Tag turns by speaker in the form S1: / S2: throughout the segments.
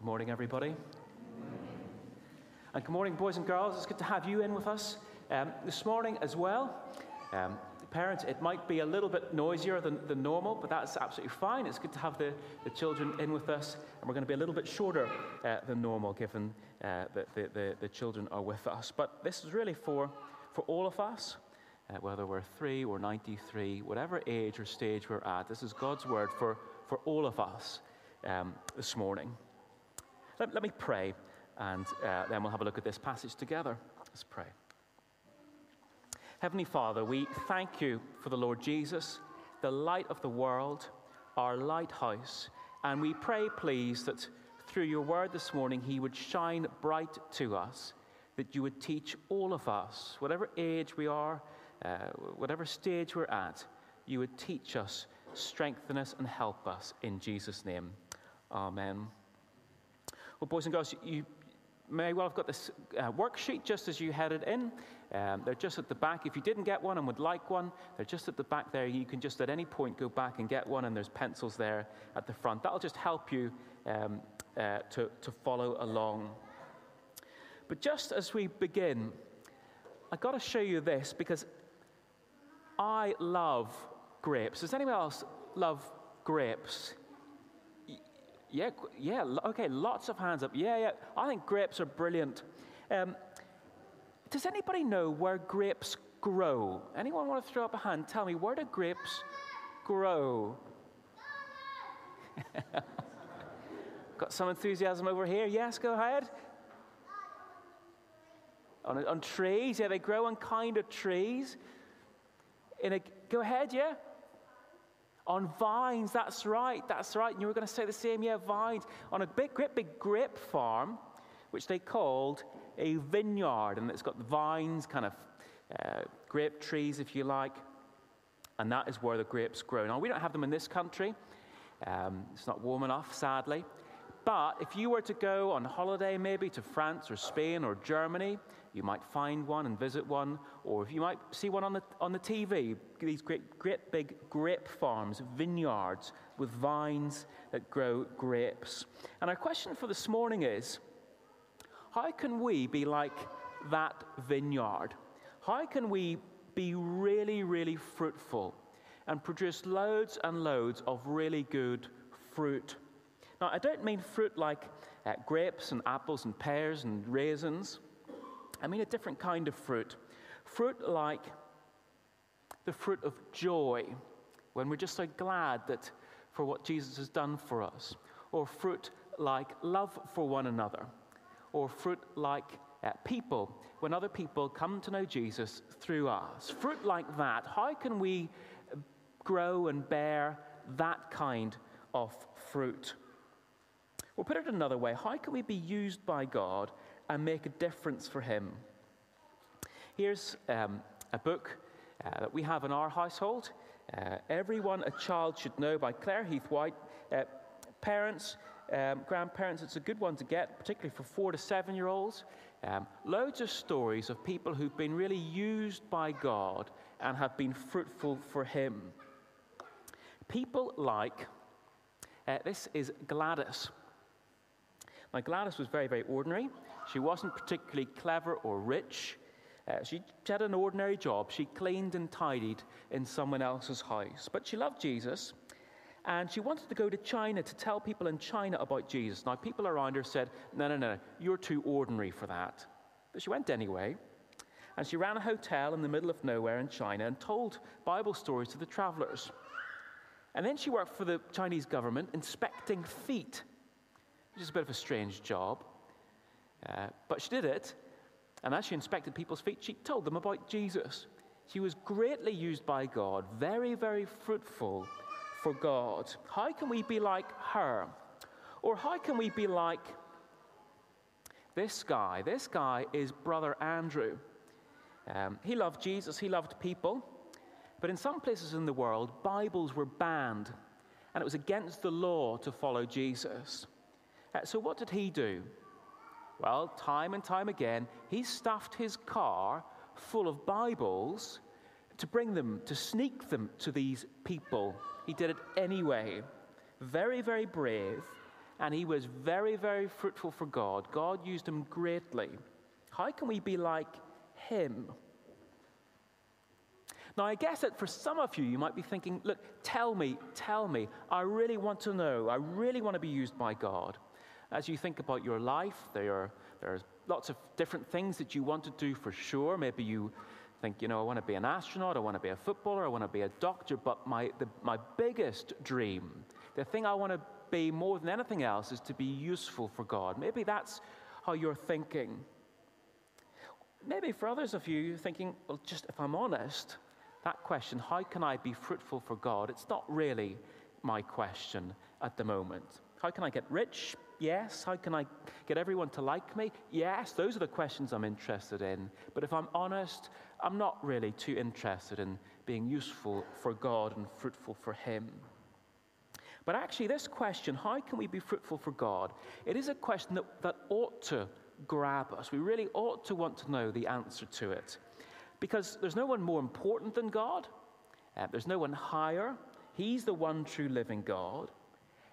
S1: Good morning, everybody. And good morning, boys and girls. It's good to have you in with us um, this morning as well. Um, parents, it might be a little bit noisier than, than normal, but that's absolutely fine. It's good to have the, the children in with us, and we're going to be a little bit shorter uh, than normal given uh, that the, the, the, children are with us. But this is really for, for all of us, uh, whether we're three or 93, whatever age or stage we're at. This is God's word for, for all of us um, this morning. Let, let me pray, and uh, then we'll have a look at this passage together. Let's pray. Heavenly Father, we thank you for the Lord Jesus, the light of the world, our lighthouse. And we pray, please, that through your word this morning, he would shine bright to us, that you would teach all of us, whatever age we are, uh, whatever stage we're at, you would teach us, strengthen us, and help us. In Jesus' name, amen. Well, boys and girls, you may well have got this uh, worksheet just as you headed in. Um, they're just at the back. If you didn't get one and would like one, they're just at the back there. You can just at any point go back and get one, and there's pencils there at the front. That'll just help you um, uh, to, to follow along. But just as we begin, I've got to show you this because I love grapes. Does anyone else love grapes? Yeah, yeah, okay, lots of hands up. Yeah, yeah, I think grapes are brilliant. Um, does anybody know where grapes grow? Anyone want to throw up a hand? Tell me, where do grapes grow? Got some enthusiasm over here. Yes, go ahead. On, on trees, yeah, they grow on kind of trees. In a, go ahead, yeah. On vines, that's right, that's right. And you were going to say the same, yeah, vines. On a big, great big grape farm, which they called a vineyard, and it's got vines, kind of uh, grape trees, if you like, and that is where the grapes grow. Now, we don't have them in this country. Um, it's not warm enough, sadly. But if you were to go on holiday, maybe to France or Spain or Germany, you might find one and visit one, or if you might see one on the, on the TV, these great, great big grape farms, vineyards with vines that grow grapes. And our question for this morning is how can we be like that vineyard? How can we be really, really fruitful and produce loads and loads of really good fruit? Now, I don't mean fruit like uh, grapes and apples and pears and raisins. I mean a different kind of fruit. Fruit like the fruit of joy, when we're just so glad that for what Jesus has done for us. Or fruit like love for one another. Or fruit like uh, people, when other people come to know Jesus through us. Fruit like that. How can we grow and bear that kind of fruit? Or put it another way, how can we be used by God and make a difference for Him? Here's um, a book uh, that we have in our household. Uh, Everyone a Child Should Know by Clare Heath-Whyte. Uh, parents, um, grandparents, it's a good one to get, particularly for four to seven year olds. Um, loads of stories of people who've been really used by God and have been fruitful for Him. People like, uh, this is Gladys. Now, Gladys was very, very ordinary. She wasn't particularly clever or rich. Uh, she had an ordinary job. She cleaned and tidied in someone else's house. But she loved Jesus, and she wanted to go to China to tell people in China about Jesus. Now, people around her said, No, no, no, you're too ordinary for that. But she went anyway. And she ran a hotel in the middle of nowhere in China and told Bible stories to the travelers. And then she worked for the Chinese government inspecting feet which is a bit of a strange job. Uh, but she did it, and as she inspected people's feet, she told them about Jesus. She was greatly used by God, very, very fruitful for God. How can we be like her? Or how can we be like this guy? This guy is Brother Andrew. Um, he loved Jesus, he loved people, but in some places in the world, Bibles were banned, and it was against the law to follow Jesus. Uh, so, what did he do? Well, time and time again, he stuffed his car full of Bibles to bring them, to sneak them to these people. He did it anyway. Very, very brave and he was very, very fruitful for God. God used him greatly. How can we be like him? Now, I guess that for some of you, you might be thinking, look, tell me, tell me. I really want to know. I really want to be used by God. As you think about your life, there are, there are lots of different things that you want to do for sure. Maybe you think, you know, I want to be an astronaut, I want to be a footballer, I want to be a doctor, but my, the, my biggest dream, the thing I want to be more than anything else, is to be useful for God. Maybe that's how you're thinking. Maybe for others of you, you're thinking, well, just if I'm honest, that question, how can I be fruitful for God? It's not really my question at the moment. How can I get rich? Yes. How can I get everyone to like me? Yes. Those are the questions I'm interested in. But if I'm honest, I'm not really too interested in being useful for God and fruitful for Him. But actually, this question, how can we be fruitful for God? It is a question that, that ought to grab us. We really ought to want to know the answer to it. Because there's no one more important than God, uh, there's no one higher. He's the one true living God.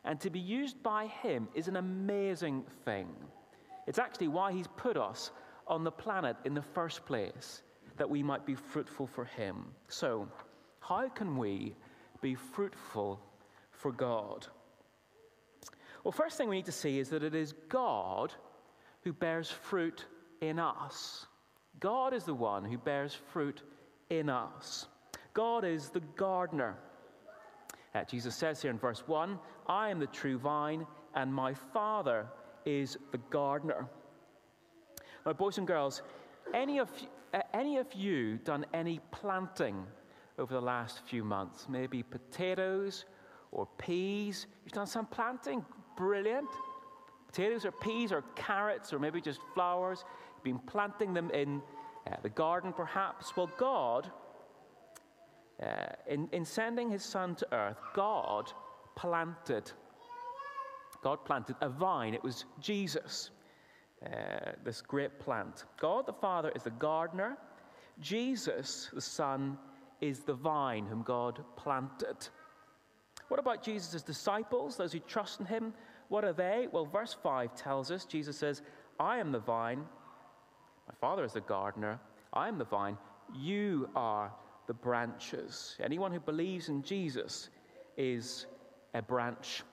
S1: And to be used by Him is an amazing thing. It's actually why He's put us on the planet in the first place, that we might be fruitful for Him. So, how can we be fruitful for God? Well, first thing we need to see is that it is God who bears fruit in us. God is the one who bears fruit in us. God is the gardener. Uh, Jesus says here in verse 1 I am the true vine, and my Father is the gardener. Now, boys and girls, any of, uh, any of you done any planting over the last few months? Maybe potatoes or peas? You've done some planting? Brilliant. Potatoes or peas or carrots or maybe just flowers You've been planting them in uh, the garden, perhaps. Well, God, uh, in, in sending his son to earth, God planted. God planted a vine. It was Jesus, uh, this great plant. God the Father is the gardener. Jesus, the Son, is the vine whom God planted. What about Jesus' disciples, those who trust in him? What are they? Well, verse 5 tells us Jesus says, I am the vine, my Father is the gardener. I am the vine. You are the branches. Anyone who believes in Jesus is a branch.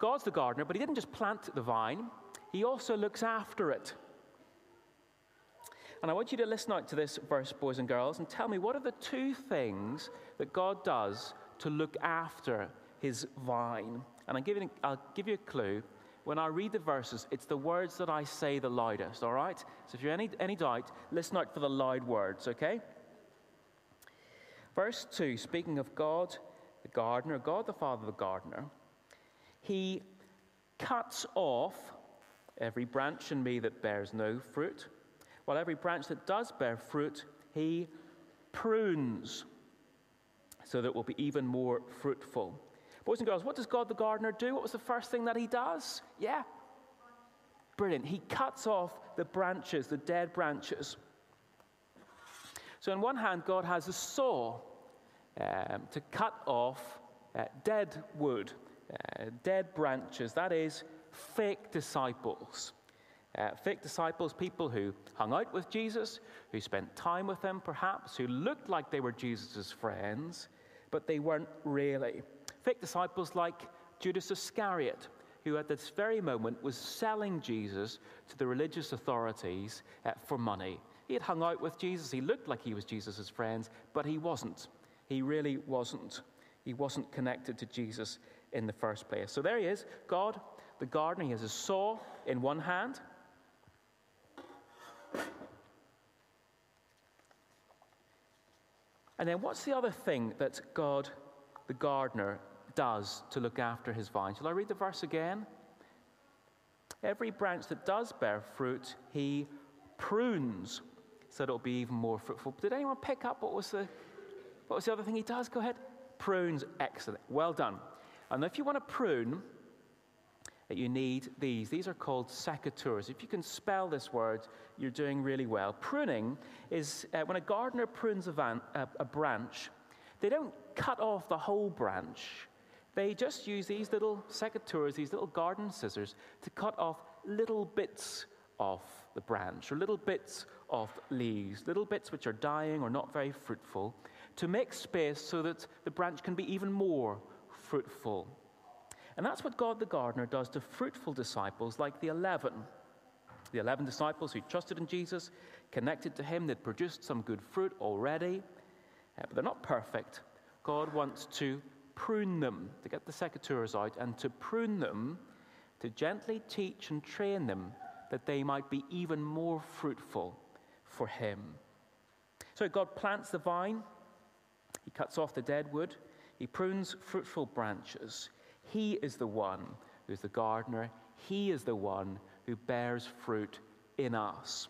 S1: God's the gardener, but He didn't just plant the vine, He also looks after it. And I want you to listen out to this verse, boys and girls, and tell me what are the two things that God does to look after His vine? And I'll give you, I'll give you a clue when I read the verses, it's the words that I say the loudest, all right? So if you're any, any doubt, listen out for the loud words, okay? Verse 2, speaking of God, the gardener, God the Father, the gardener, he cuts off every branch in me that bears no fruit, while every branch that does bear fruit, he prunes so that it will be even more fruitful. Boys and girls, what does God the gardener do? What was the first thing that he does? Yeah. Brilliant. He cuts off the branches, the dead branches. So, on one hand, God has a saw um, to cut off uh, dead wood, uh, dead branches. That is, fake disciples. Uh, fake disciples, people who hung out with Jesus, who spent time with him perhaps, who looked like they were Jesus' friends, but they weren't really. Fake disciples like Judas Iscariot, who at this very moment was selling Jesus to the religious authorities uh, for money. He had hung out with Jesus. He looked like he was Jesus' friend, but he wasn't. He really wasn't. He wasn't connected to Jesus in the first place. So there he is, God, the gardener. He has a saw in one hand. And then what's the other thing that God, the gardener, does to look after his vine. Shall I read the verse again? Every branch that does bear fruit, he prunes so it'll be even more fruitful. Did anyone pick up what was the, what was the other thing he does? Go ahead. Prunes. Excellent. Well done. And if you want to prune, you need these. These are called secateurs. If you can spell this word, you're doing really well. Pruning is uh, when a gardener prunes a, van, a, a branch, they don't cut off the whole branch They just use these little secateurs, these little garden scissors, to cut off little bits of the branch or little bits of leaves, little bits which are dying or not very fruitful, to make space so that the branch can be even more fruitful. And that's what God the gardener does to fruitful disciples like the 11. The 11 disciples who trusted in Jesus, connected to him, they'd produced some good fruit already, uh, but they're not perfect. God wants to prune them, to get the secateurs out, and to prune them, to gently teach and train them that they might be even more fruitful for Him. So God plants the vine, He cuts off the dead wood, He prunes fruitful branches. He is the one who's the gardener, He is the one who bears fruit in us.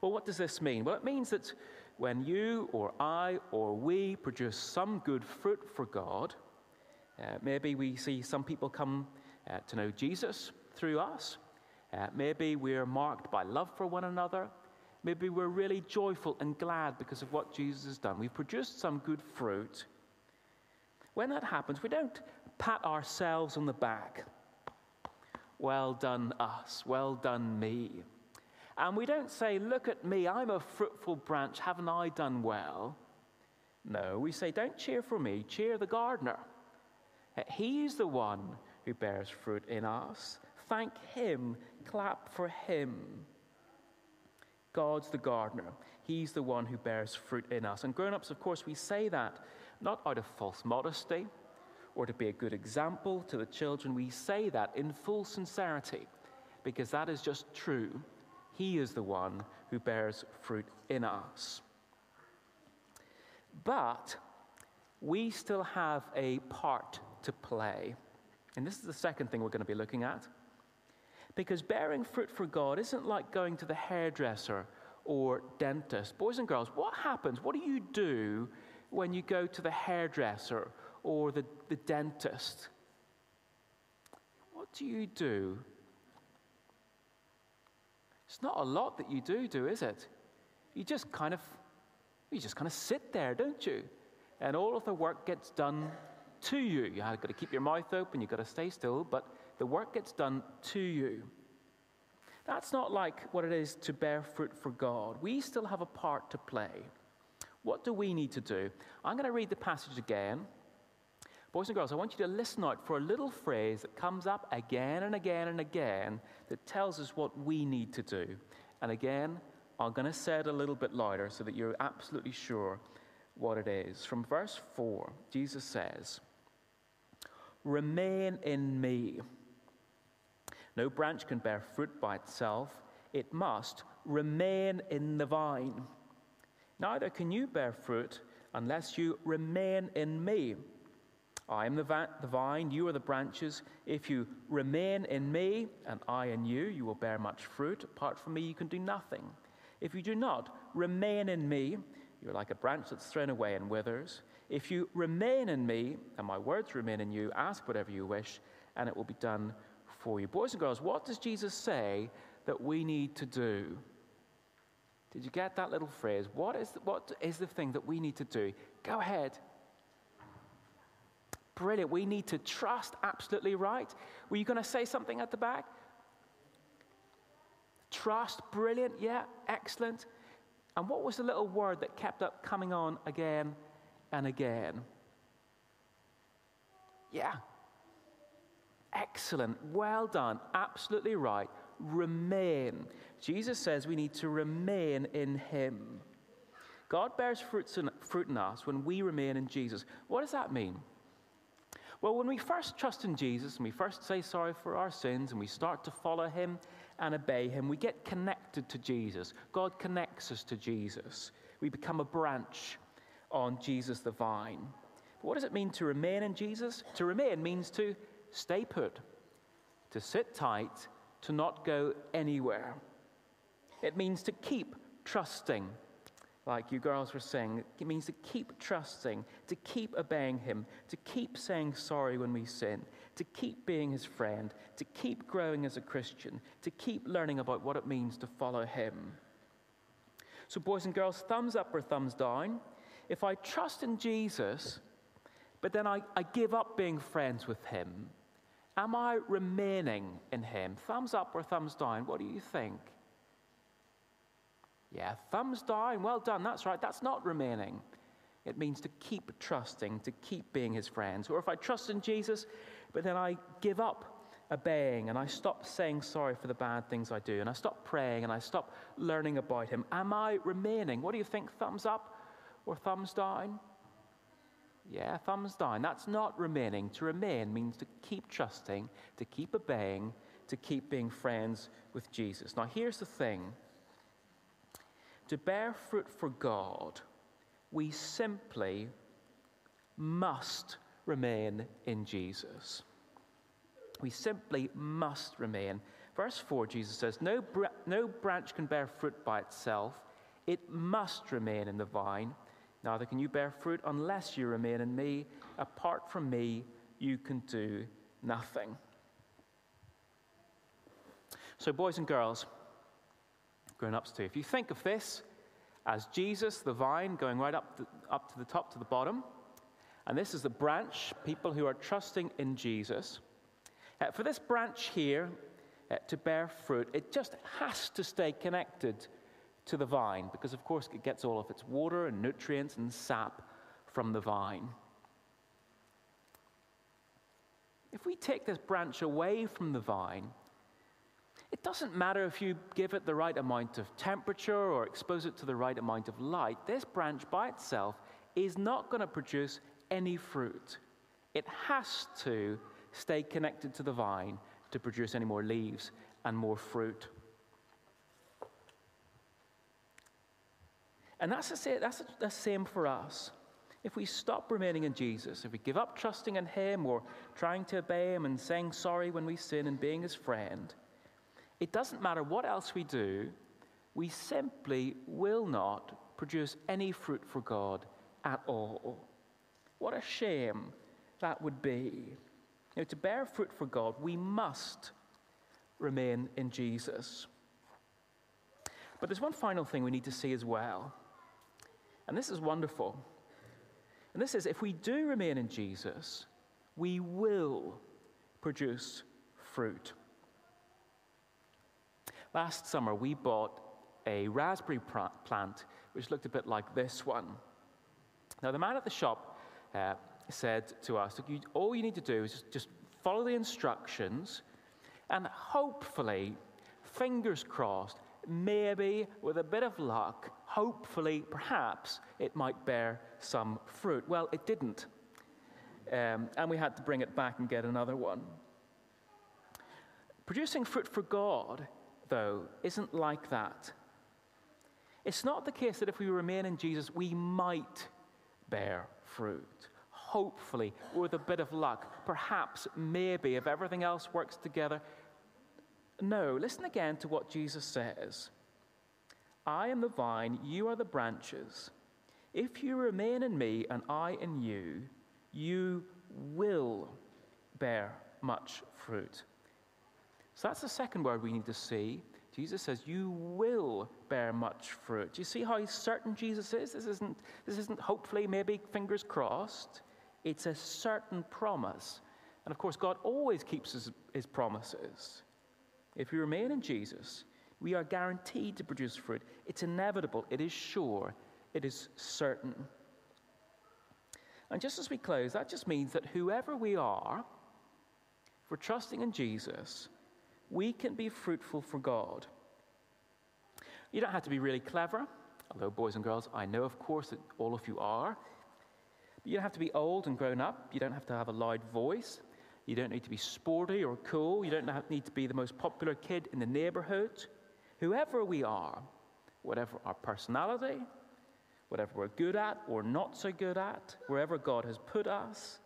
S1: Well, what does this mean? Well, it means that when you or I or we produce some good fruit for God, uh, maybe we see some people come uh, to know Jesus through us. Uh, maybe we're marked by love for one another. Maybe we're really joyful and glad because of what Jesus has done. We've produced some good fruit. When that happens, we don't pat ourselves on the back. Well done, us. Well done, me. And we don't say, Look at me, I'm a fruitful branch, haven't I done well? No, we say, Don't cheer for me, cheer the gardener. He's the one who bears fruit in us. Thank him, clap for him. God's the gardener. He's the one who bears fruit in us. And grown ups, of course, we say that not out of false modesty or to be a good example to the children. We say that in full sincerity because that is just true. He is the one who bears fruit in us. But we still have a part to play. And this is the second thing we're going to be looking at. Because bearing fruit for God isn't like going to the hairdresser or dentist. Boys and girls, what happens? What do you do when you go to the hairdresser or the, the dentist? What do you do it's not a lot that you do, do, is it? You just kind of, you just kind of sit there, don't you? And all of the work gets done to you. You've got to keep your mouth open, you've got to stay still, but the work gets done to you. That's not like what it is to bear fruit for God. We still have a part to play. What do we need to do? I'm going to read the passage again. Boys and girls, I want you to listen out for a little phrase that comes up again and again and again that tells us what we need to do. And again, I'm going to say it a little bit louder so that you're absolutely sure what it is. From verse 4, Jesus says, Remain in me. No branch can bear fruit by itself, it must remain in the vine. Neither can you bear fruit unless you remain in me. I am the, va- the vine, you are the branches. If you remain in me and I in you, you will bear much fruit. Apart from me, you can do nothing. If you do not remain in me, you're like a branch that's thrown away and withers. If you remain in me and my words remain in you, ask whatever you wish, and it will be done for you. Boys and girls, what does Jesus say that we need to do? Did you get that little phrase? What is the, what is the thing that we need to do? Go ahead, Brilliant. We need to trust. Absolutely right. Were you going to say something at the back? Trust. Brilliant. Yeah. Excellent. And what was the little word that kept up coming on again and again? Yeah. Excellent. Well done. Absolutely right. Remain. Jesus says we need to remain in Him. God bears fruits in, fruit in us when we remain in Jesus. What does that mean? Well, when we first trust in Jesus and we first say sorry for our sins and we start to follow him and obey him, we get connected to Jesus. God connects us to Jesus. We become a branch on Jesus the vine. But what does it mean to remain in Jesus? To remain means to stay put, to sit tight, to not go anywhere. It means to keep trusting like you girls were saying, it means to keep trusting, to keep obeying Him, to keep saying sorry when we sin, to keep being His friend, to keep growing as a Christian, to keep learning about what it means to follow Him. So, boys and girls, thumbs up or thumbs down. If I trust in Jesus, but then I, I give up being friends with him, am I remaining in him? Thumbs up or thumbs down? What do you think? Yeah, thumbs down. Well done. That's right. That's not remaining. It means to keep trusting, to keep being his friends. Or if I trust in Jesus, but then I give up obeying and I stop saying sorry for the bad things I do and I stop praying and I stop learning about him, am I remaining? What do you think? Thumbs up or thumbs down? Yeah, thumbs down. That's not remaining. To remain means to keep trusting, to keep obeying, to keep being friends with Jesus. Now, here's the thing to bear fruit for God, we simply must remain in Jesus. We simply must remain. Verse 4, Jesus says, No, br- no branch can bear fruit by itself, it must remain in the vine. Neither can you bear fruit unless you remain in me. Apart from me, you can do nothing. So, boys and girls, grown ups too, if you think of this as Jesus, the vine, going right up, the, up to the top to the bottom, and this is the branch, people who are trusting in Jesus. Uh, for this branch here uh, to bear fruit, it just has to stay connected to the vine because, of course, it gets all of its water and nutrients and sap from the vine. If we take this branch away from the vine, it doesn't matter if you give it the right amount of temperature or expose it to the right amount of light. This branch by itself is not going to produce any fruit. It has to stay connected to the vine to produce any more leaves and more fruit. And that's the, that's the same for us. If we stop remaining in Jesus, if we give up trusting in Him or trying to obey Him and saying sorry when we sin and being His friend, it doesn't matter what else we do, we simply will not produce any fruit for God at all. What a shame that would be. Know, to bear fruit for God, we must remain in Jesus. But there's one final thing we need to see as well. And this is wonderful. And this is if we do remain in Jesus, we will produce fruit. Last summer, we bought a raspberry plant which looked a bit like this one. Now, the man at the shop uh, said to us, Look, you, all you need to do is just, follow the instructions, and hopefully, fingers crossed, maybe with a bit of luck, hopefully, perhaps, it might bear some fruit. Well, it didn't. Um, and we had to bring it back and get another one. Producing fruit for God, though, isn't like that. It's not the case that if we remain in Jesus, we might bear fruit. Hopefully, with a bit of luck, perhaps, maybe, if everything else works together. No, listen again to what Jesus says. I am the vine, you are the branches. If you remain in me and I in you, you will bear much fruit. So that's the second word we need to see. Jesus says, You will bear much fruit. Do you see how certain Jesus is? This isn't, this isn't hopefully, maybe fingers crossed. It's a certain promise. And of course, God always keeps his, his promises. If we remain in Jesus, we are guaranteed to produce fruit. It's inevitable, it is sure, it is certain. And just as we close, that just means that whoever we are, if we're trusting in Jesus, we can be fruitful for God. You don't have to be really clever, although, boys and girls, I know, of course, that all of you are. But you don't have to be old and grown up. You don't have to have a loud voice. You don't need to be sporty or cool. You don't need to be the most popular kid in the neighborhood. Whoever we are, whatever our personality, whatever we're good at or not so good at, wherever God has put us,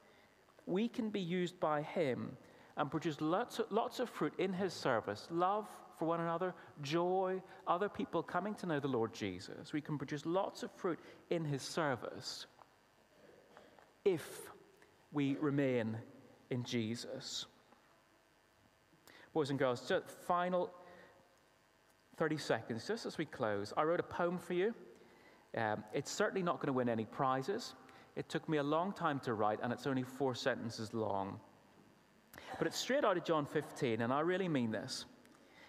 S1: we can be used by Him and produce lots of, lots of fruit in His service love for one another, joy, other people coming to know the Lord Jesus. We can produce lots of fruit in His service if we remain in Jesus. Boys and girls, just final 30 seconds, just as we close, I wrote a poem for you. Um, it's certainly not going to win any prizes. It took me a long time to write, and it's only four sentences long. But it's straight out of John 15, and I really mean this.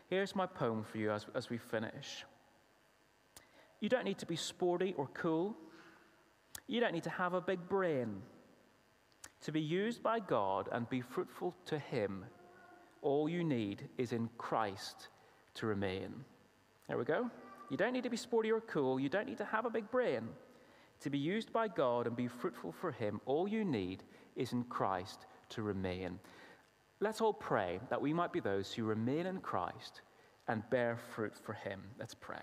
S1: Here's my poem for you as, as we finish. You don't need to be sporty or cool. You don't need to have a big brain. To be used by God and be fruitful to Him, all you need is in Christ to remain. There we go. You don't need to be sporty or cool. You don't need to have a big brain. To be used by God and be fruitful for Him, all you need is in Christ to remain. Let's all pray that we might be those who remain in Christ and bear fruit for Him. Let's pray.